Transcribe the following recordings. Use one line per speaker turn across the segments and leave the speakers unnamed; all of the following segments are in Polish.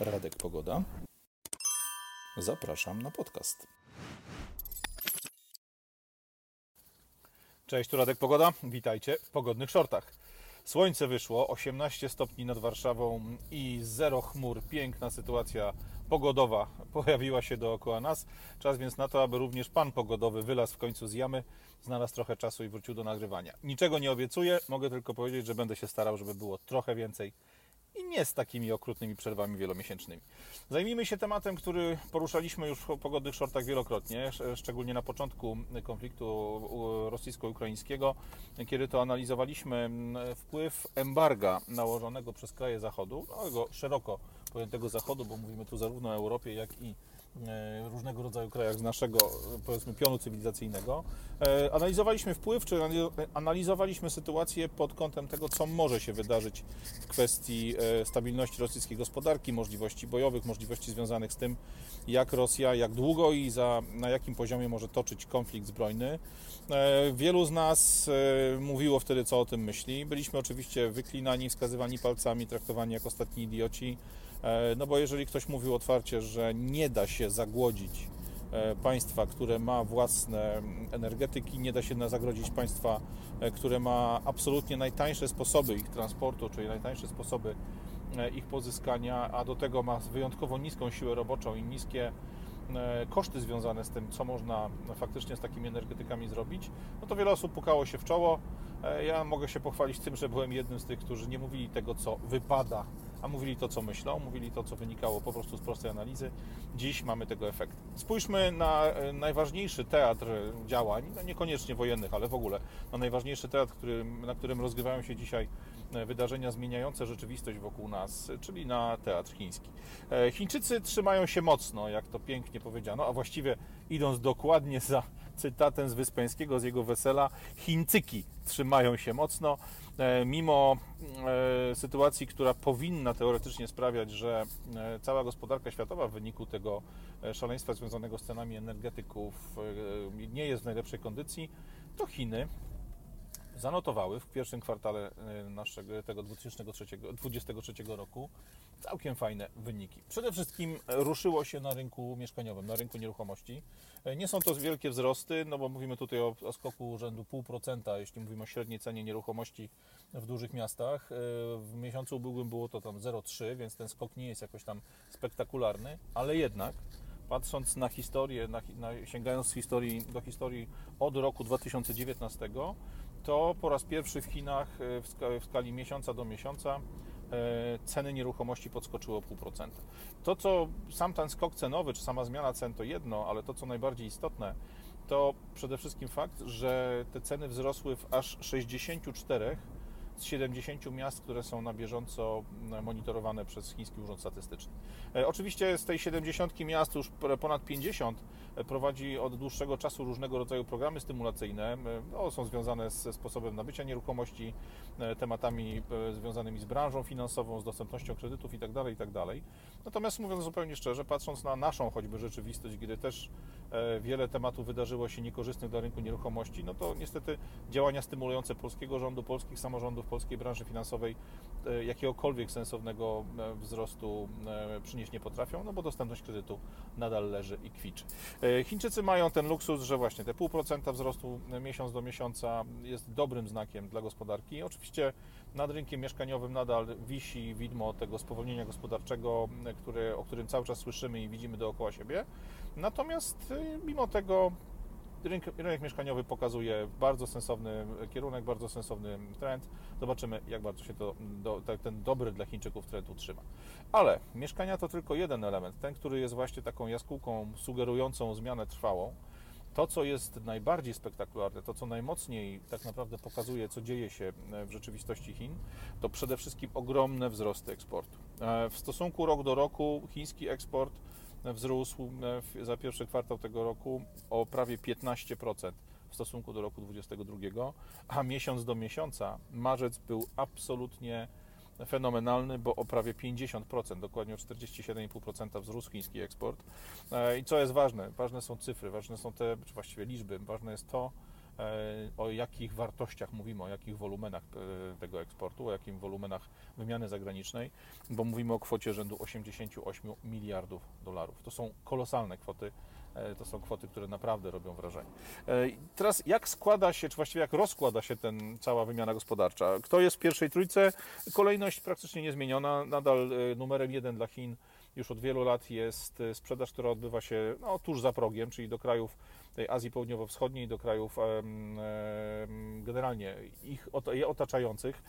Radek Pogoda. Zapraszam na podcast.
Cześć, tu Radek Pogoda. Witajcie w pogodnych shortach. Słońce wyszło, 18 stopni nad Warszawą i zero chmur. Piękna sytuacja pogodowa pojawiła się dookoła nas. Czas więc na to, aby również pan pogodowy wylazł w końcu z jamy, znalazł trochę czasu i wrócił do nagrywania. Niczego nie obiecuję, mogę tylko powiedzieć, że będę się starał, żeby było trochę więcej nie z takimi okrutnymi przerwami wielomiesięcznymi. Zajmijmy się tematem, który poruszaliśmy już w pogodnych shortach wielokrotnie, szczególnie na początku konfliktu rosyjsko-ukraińskiego, kiedy to analizowaliśmy wpływ embarga nałożonego przez kraje Zachodu, no, szeroko pojętego Zachodu, bo mówimy tu zarówno o Europie, jak i różnego rodzaju krajach z naszego, powiedzmy, pionu cywilizacyjnego. E, analizowaliśmy wpływ, czy analizowaliśmy sytuację pod kątem tego, co może się wydarzyć w kwestii e, stabilności rosyjskiej gospodarki, możliwości bojowych, możliwości związanych z tym, jak Rosja, jak długo i za, na jakim poziomie może toczyć konflikt zbrojny. Wielu z nas mówiło wtedy, co o tym myśli. Byliśmy oczywiście wyklinani, wskazywani palcami, traktowani jak ostatni idioci. E, no bo jeżeli ktoś mówił otwarcie, że nie da się zagłodzić e, państwa, które ma własne energetyki, nie da się zagrodzić państwa, e, które ma absolutnie najtańsze sposoby ich transportu, czyli najtańsze sposoby ich pozyskania, a do tego ma wyjątkowo niską siłę roboczą i niskie koszty związane z tym, co można faktycznie z takimi energetykami zrobić, no to wiele osób pukało się w czoło. Ja mogę się pochwalić tym, że byłem jednym z tych, którzy nie mówili tego, co wypada a mówili to, co myślą, mówili to, co wynikało po prostu z prostej analizy. Dziś mamy tego efekt. Spójrzmy na e, najważniejszy teatr działań, no niekoniecznie wojennych, ale w ogóle na najważniejszy teatr, który, na którym rozgrywają się dzisiaj e, wydarzenia zmieniające rzeczywistość wokół nas, czyli na teatr chiński. E, Chińczycy trzymają się mocno, jak to pięknie powiedziano, a właściwie idąc dokładnie za cytatem z Wyspańskiego, z jego wesela, Chińczyki trzymają się mocno. E, mimo e, sytuacji, która powinna teoretycznie sprawiać, że e, cała gospodarka światowa w wyniku tego szaleństwa związanego z cenami energetyków nie jest w najlepszej kondycji, to Chiny zanotowały w pierwszym kwartale naszego tego 2023 roku całkiem fajne wyniki. Przede wszystkim ruszyło się na rynku mieszkaniowym, na rynku nieruchomości. E, nie są to wielkie wzrosty, no bo mówimy tutaj o, o skoku rzędu 0,5%, jeśli mówimy o średniej cenie nieruchomości w dużych miastach. E, w miesiącu ubiegłym było to tam 0,3, więc ten skok nie jest jakoś tam spektakularny, ale jednak patrząc na historię, na, na, sięgając historii, do historii od roku 2019, to po raz pierwszy w Chinach e, w skali miesiąca do miesiąca ceny nieruchomości podskoczyły o 0,5%. To, co sam ten skok cenowy, czy sama zmiana cen to jedno, ale to, co najbardziej istotne, to przede wszystkim fakt, że te ceny wzrosły w aż 64 z 70 miast, które są na bieżąco monitorowane przez Chiński Urząd Statystyczny. E, oczywiście z tej 70 miast już ponad 50 e, prowadzi od dłuższego czasu różnego rodzaju programy stymulacyjne. E, no, są związane ze sposobem nabycia nieruchomości, tematami związanymi z branżą finansową, z dostępnością kredytów itd. Tak itd. Tak Natomiast mówiąc zupełnie szczerze, patrząc na naszą choćby rzeczywistość, gdy też wiele tematów wydarzyło się niekorzystnych dla rynku nieruchomości, no to niestety działania stymulujące polskiego rządu, polskich samorządów, w polskiej branży finansowej e, jakiegokolwiek sensownego e, wzrostu e, przynieść nie potrafią, no bo dostępność kredytu nadal leży i kwiczy. Chińczycy mają ten luksus, że właśnie te pół procenta wzrostu miesiąc do miesiąca jest dobrym znakiem dla gospodarki. Oczywiście nad rynkiem mieszkaniowym nadal wisi widmo tego spowolnienia gospodarczego, które, o którym cały czas słyszymy i widzimy dookoła siebie. Natomiast mimo tego rynek, rynek mieszkaniowy pokazuje bardzo sensowny kierunek, bardzo sensowny trend. Zobaczymy, jak bardzo się to, do, ten dobry dla Chińczyków trend utrzyma. Ale mieszkania to tylko jeden element, ten, który jest właśnie taką jaskółką sugerującą zmianę trwałą. To, co jest najbardziej spektakularne, to, co najmocniej tak naprawdę pokazuje, co dzieje się w rzeczywistości Chin, to przede wszystkim ogromne wzrosty eksportu. E, w stosunku rok do roku chiński eksport wzrósł e, za pierwszy kwartał tego roku o prawie 15% w stosunku do roku 2022, a miesiąc do miesiąca marzec był absolutnie fenomenalny, bo o prawie 50%, dokładnie o 47,5% wzrósł chiński eksport. E, I co jest ważne? Ważne są cyfry, ważne są te, czy właściwie liczby, ważne jest to, o jakich wartościach mówimy, o jakich wolumenach e, tego eksportu, o jakim wolumenach wymiany zagranicznej, bo mówimy o kwocie rzędu 88 miliardów dolarów. To są kolosalne kwoty E, to są kwoty, które naprawdę robią wrażenie. E, teraz jak składa się, czy właściwie jak rozkłada się ten cała wymiana gospodarcza? Kto jest w pierwszej trójce? Kolejność praktycznie niezmieniona. Nadal e, numerem jeden dla Chin już od wielu lat jest sprzedaż, która odbywa się no, tuż za progiem, czyli do krajów tej Azji Południowo-Wschodniej, do krajów generalnie ich otaczających.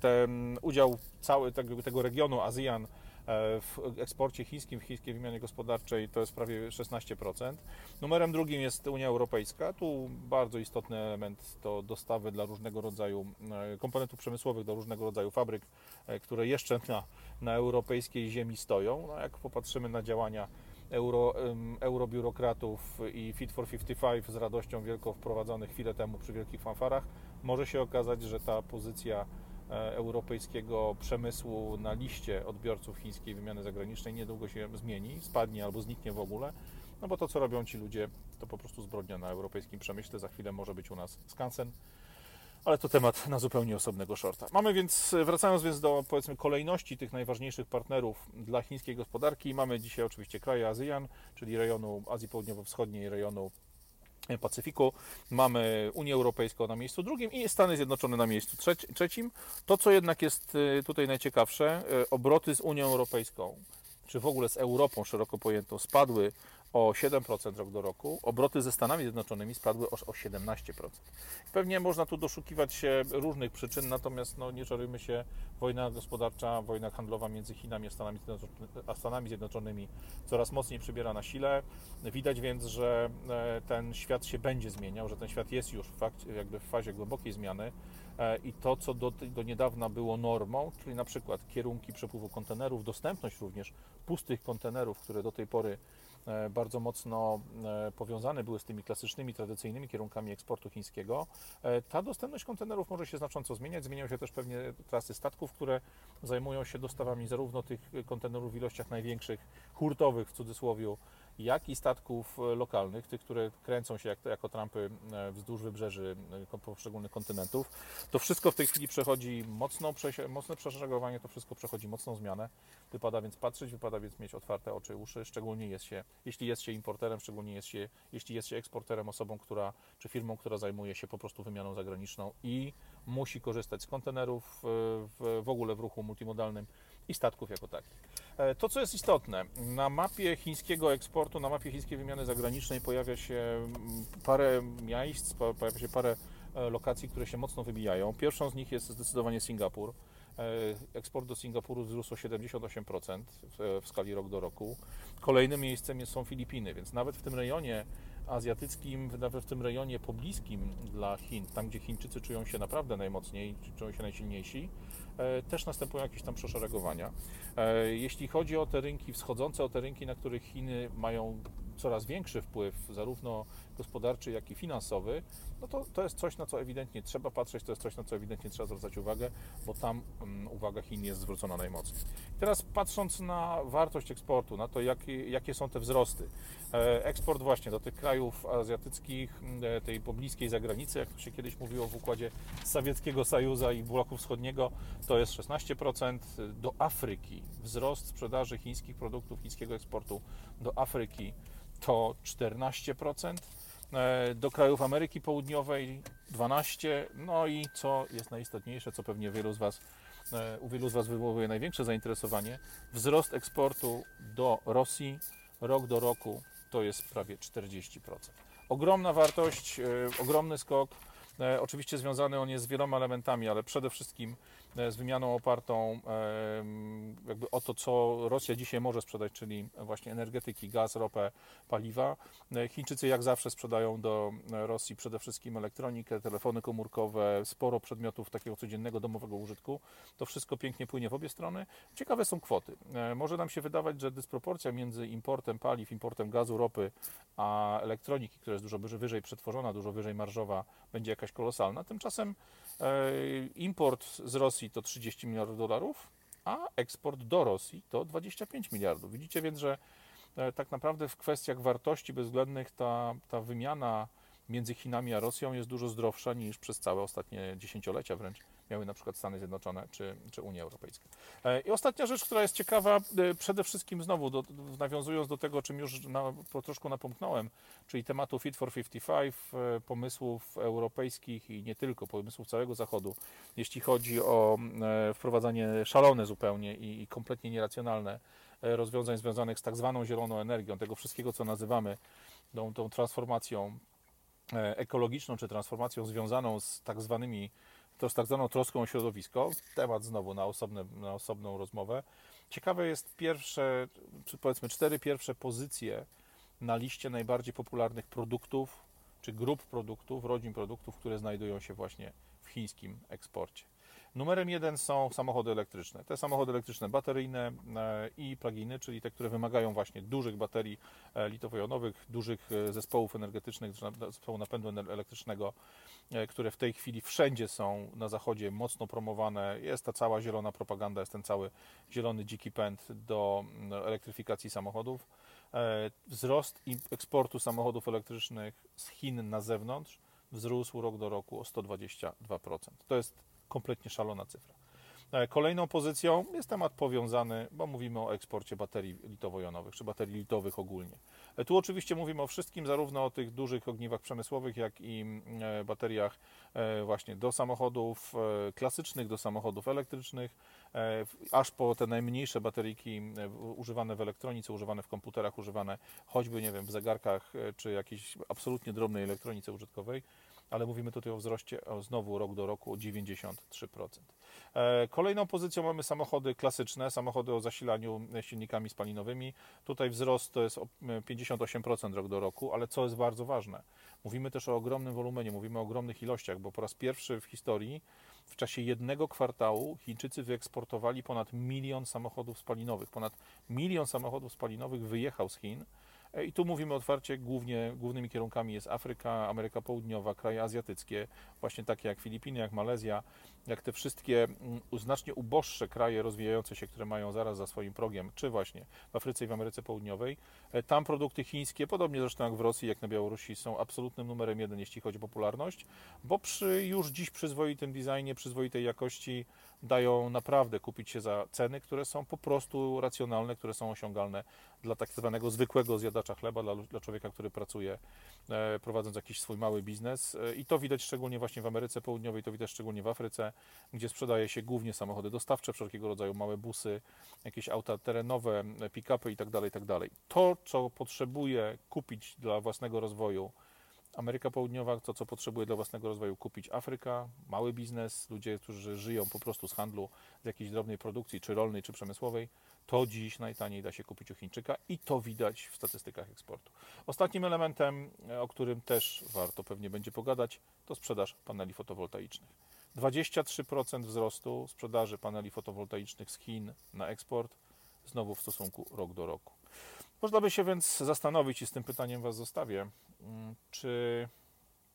Ten udział cały tego, regionu ASEAN E, w eksporcie chińskim, w chińskiej wymianie gospodarczej to jest prawie 16%. Numerem drugim jest Unia Europejska. Tu bardzo istotny element to dostawy dla różnego rodzaju e, komponentów przemysłowych do różnego rodzaju fabryk, e, które jeszcze na, na europejskiej ziemi stoją. No, jak popatrzymy na działania euro, eurobiurokratów i Fit for 55 z radością wielko wprowadzonych chwilę temu przy wielkich fanfarach, może się okazać, że ta pozycja E, europejskiego przemysłu na liście odbiorców chińskiej wymiany zagranicznej niedługo się zmieni, spadnie albo zniknie w ogóle, no bo to, co robią ci ludzie, to po prostu zbrodnia na europejskim przemyśle. Za chwilę może być u nas skansen, ale to temat na zupełnie osobnego shorta. Mamy więc, wracając więc do powiedzmy kolejności tych najważniejszych partnerów dla chińskiej gospodarki, mamy dzisiaj oczywiście kraje ASEAN, czyli rejonu Azji Południowo-Wschodniej, rejonu Pacyfiku, mamy Unię Europejską na miejscu drugim i Stany Zjednoczone na miejscu trzecim. To, co jednak jest y, tutaj najciekawsze, y, obroty z Unią Europejską, czy w ogóle z Europą szeroko pojętą, spadły o 7% rok do roku, obroty ze Stanami Zjednoczonymi spadły o 17%. Pewnie można tu doszukiwać się różnych przyczyn, natomiast no, nie czarujmy się, wojna gospodarcza, wojna handlowa między Chinami a Stanami, Zjednoczonymi coraz mocniej przybiera na sile. Widać więc, że e, ten świat się będzie zmieniał, że ten świat jest już w, fakt, jakby w fazie głębokiej zmiany e, i to, co do, do niedawna było normą, czyli na przykład kierunki przepływu kontenerów, dostępność również pustych kontenerów, które do tej pory bardzo mocno e, powiązane były z tymi klasycznymi, tradycyjnymi kierunkami eksportu chińskiego. E, ta dostępność kontenerów może się znacząco zmieniać. Zmieniają się też pewnie trasy statków, które zajmują się dostawami zarówno tych kontenerów w ilościach największych, hurtowych w cudzysłowie, jak i statków e, lokalnych, tych, które kręcą się jak, jako trampy e, wzdłuż wybrzeży e, poszczególnych kontynentów. To wszystko w tej chwili przechodzi mocno, mocne przeszeregowanie, to wszystko przechodzi mocną zmianę. Wypada więc patrzeć, wypada więc mieć otwarte oczy, uszy, szczególnie jest się, jeśli jest się importerem, szczególnie jest się, jeśli jest się eksporterem, osobą, która, czy firmą, która zajmuje się po prostu wymianą zagraniczną i musi korzystać z kontenerów w, w ogóle w ruchu multimodalnym i statków jako takich. E, to, co jest istotne, na mapie chińskiego eksportu, na mapie chińskiej wymiany zagranicznej pojawia się mm, parę miejsc, pojawia się parę e, lokacji, które się mocno wybijają. Pierwszą z nich jest zdecydowanie Singapur. E, eksport do Singapuru wzrósł o 78% w skali rok do roku. Kolejnym miejscem są Filipiny, więc nawet w tym rejonie azjatyckim, nawet w tym rejonie pobliskim dla Chin, tam gdzie Chińczycy czują się naprawdę najmocniej, czują się najsilniejsi, E, też następują jakieś tam przeszeregowania. E, jeśli chodzi o te rynki wschodzące, o te rynki, na których Chiny mają coraz większy wpływ, zarówno gospodarczy, jak i finansowy, no to, to jest coś, na co ewidentnie trzeba patrzeć, to jest coś, na co ewidentnie trzeba zwracać uwagę, bo tam um, uwaga Chin jest zwrócona najmocniej. Teraz patrząc na wartość eksportu, na to, jakie, jakie są te wzrosty. E, eksport właśnie do tych krajów azjatyckich, e, tej pobliskiej zagranicy, jak to się kiedyś mówiło w układzie Sowieckiego Sojuza i bloku wschodniego, to jest 16%. Do Afryki wzrost sprzedaży chińskich produktów, chińskiego eksportu do Afryki to 14%, e, do krajów Ameryki Południowej 12%, no i co jest najistotniejsze, co pewnie wielu z Was, e, u wielu z Was wywołuje największe zainteresowanie, wzrost eksportu do Rosji rok do roku to jest prawie 40%. Ogromna wartość, e, ogromny skok. Oczywiście związany on jest z wieloma elementami, ale przede wszystkim E, z wymianą opartą jakby o to, co Rosja dzisiaj może sprzedać, czyli właśnie energetyki, gaz, ropę, paliwa. E, Chińczycy jak zawsze sprzedają do Rosji przede wszystkim elektronikę, telefony komórkowe, sporo przedmiotów takiego codziennego, domowego użytku. To wszystko pięknie płynie w obie strony. Ciekawe są kwoty. E, może nam się wydawać, że dysproporcja między importem paliw, importem gazu, ropy, a elektroniki, która jest dużo wyżej przetworzona, dużo wyżej marżowa, będzie jakaś kolosalna. Tymczasem import z Rosji Rosji to 30 miliardów dolarów, a eksport do Rosji to 25 miliardów. Widzicie więc, że e, tak naprawdę w kwestiach wartości bezwzględnych ta, ta wymiana między Chinami a Rosją jest dużo zdrowsza niż przez całe ostatnie dziesięciolecia wręcz miały na przykład Stany Zjednoczone czy, czy Unia Europejska. E, I ostatnia rzecz, która jest ciekawa, e, przede wszystkim znowu do, nawiązując do tego, czym już na, po troszkę napomknąłem, czyli tematu Fit for 55, e, pomysłów europejskich i nie tylko, pomysłów całego Zachodu, jeśli chodzi o wprowadzanie szalone zupełnie i, i kompletnie nieracjonalne rozwiązań związanych z tak zwaną zieloną energią, tego wszystkiego, co nazywamy tą, tą transformacją ekologiczną, czy transformacją związaną z tak zwanymi to z tak zwaną troską o środowisko. Temat znowu na, osobne, na osobną rozmowę. Ciekawe jest pierwsze, powiedzmy cztery pierwsze pozycje na liście najbardziej popularnych produktów, czy grup produktów, rodzin produktów, które znajdują się właśnie w chińskim eksporcie. Numerem jeden są samochody elektryczne. Te samochody elektryczne bateryjne e, i pluginy, czyli te, które wymagają właśnie dużych baterii e, litowo-jonowych, dużych e, zespołów energetycznych, zespołu napędu elektrycznego, które w tej chwili wszędzie są na zachodzie mocno promowane. Jest ta cała zielona propaganda, jest ten cały zielony dziki pęd do elektryfikacji samochodów. Wzrost eksportu samochodów elektrycznych z Chin na zewnątrz wzrósł rok do roku o 122%. To jest kompletnie szalona cyfra. E, kolejną pozycją jest temat powiązany, bo mówimy o eksporcie baterii litowo-jonowych, czy baterii litowych ogólnie. E, tu oczywiście mówimy o wszystkim, zarówno o tych dużych ogniwach przemysłowych, jak i e, bateriach właśnie do samochodów klasycznych, do samochodów elektrycznych, aż po te najmniejsze bateryjki używane w elektronice, używane w komputerach, używane choćby, nie wiem, w zegarkach, czy jakiejś absolutnie drobnej elektronice użytkowej ale mówimy tutaj o wzroście o znowu rok do roku o 93%. E, kolejną pozycją mamy samochody klasyczne, samochody o zasilaniu silnikami spalinowymi. Tutaj wzrost to jest 58% rok do roku, ale co jest bardzo ważne, mówimy też o ogromnym wolumenie, mówimy o ogromnych ilościach, bo po raz pierwszy w historii w czasie jednego kwartału Chińczycy wyeksportowali ponad milion samochodów spalinowych. Ponad milion samochodów spalinowych wyjechał z Chin I tu mówimy otwarcie, głównie, głównymi kierunkami jest Afryka, Ameryka Południowa, kraje azjatyckie, właśnie takie jak Filipiny, jak Malezja, jak te wszystkie mm, znacznie uboższe kraje rozwijające się, które mają zaraz za swoim progiem, czy właśnie w Afryce i w Ameryce Południowej. E, tam produkty chińskie, podobnie zresztą jak w Rosji, jak na Białorusi, są absolutnym numerem jeden, jeśli chodzi o popularność, bo przy już dziś przyzwoitym designie, przyzwoitej jakości dają naprawdę kupić się za ceny, które są po prostu racjonalne, które są osiągalne dla tak zwanego zwykłego zjadacza chleba, dla, dla człowieka, który pracuje e, prowadząc jakiś swój mały biznes. E, I to widać szczególnie właśnie w Ameryce Południowej, to widać szczególnie w Afryce, gdzie sprzedaje się głównie samochody dostawcze, wszelkiego rodzaju małe busy, jakieś auta terenowe, pick-upy itd., tak itd. Tak to, co potrzebuje kupić dla własnego rozwoju, Ameryka Południowa, to co potrzebuje dla własnego rozwoju kupić Afryka, mały biznes, ludzie, którzy żyją po prostu z handlu, z jakiejś drobnej produkcji, czy rolnej, czy przemysłowej, to dziś najtaniej da się kupić u Chińczyka i to widać w statystykach eksportu. Ostatnim elementem, o którym też warto pewnie będzie pogadać, to sprzedaż paneli fotowoltaicznych. 23% wzrostu sprzedaży paneli fotowoltaicznych z Chin na eksport, znowu w stosunku rok do roku. Można by się więc zastanowić, i z tym pytaniem Was zostawię, mm, czy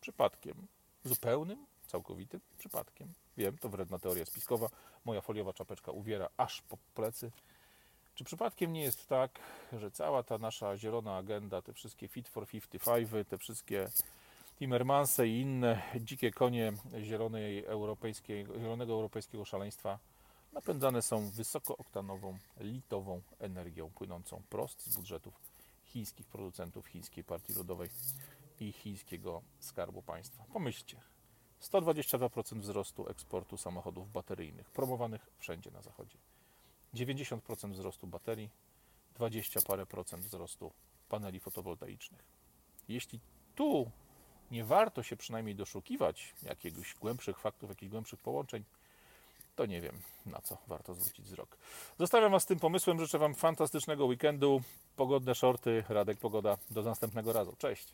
przypadkiem, zupełnym, całkowitym przypadkiem, wiem, to wredna teoria spiskowa, moja foliowa czapeczka uwiera aż po plecy, czy przypadkiem nie jest tak, że cała ta nasza zielona agenda, te wszystkie Fit for 55, te wszystkie Timmermanse i inne dzikie konie zielonej europejskiej, zielonego europejskiego szaleństwa napędzane są wysokooktanową, litową energią płynącą prost z budżetów chińskich producentów, chińskiej partii ludowej i chińskiego skarbu państwa. Pomyślcie, 122% wzrostu eksportu samochodów bateryjnych, promowanych wszędzie na zachodzie. 90% wzrostu baterii, 20 parę procent wzrostu paneli fotowoltaicznych. Jeśli tu nie warto się przynajmniej doszukiwać jakiegoś głębszych faktów, jakichś głębszych połączeń, to nie wiem, na co warto zwrócić wzrok. Zostawiam Was z tym pomysłem. Życzę Wam fantastycznego weekendu. Pogodne shorty. Radek Pogoda. Do następnego razu. Cześć.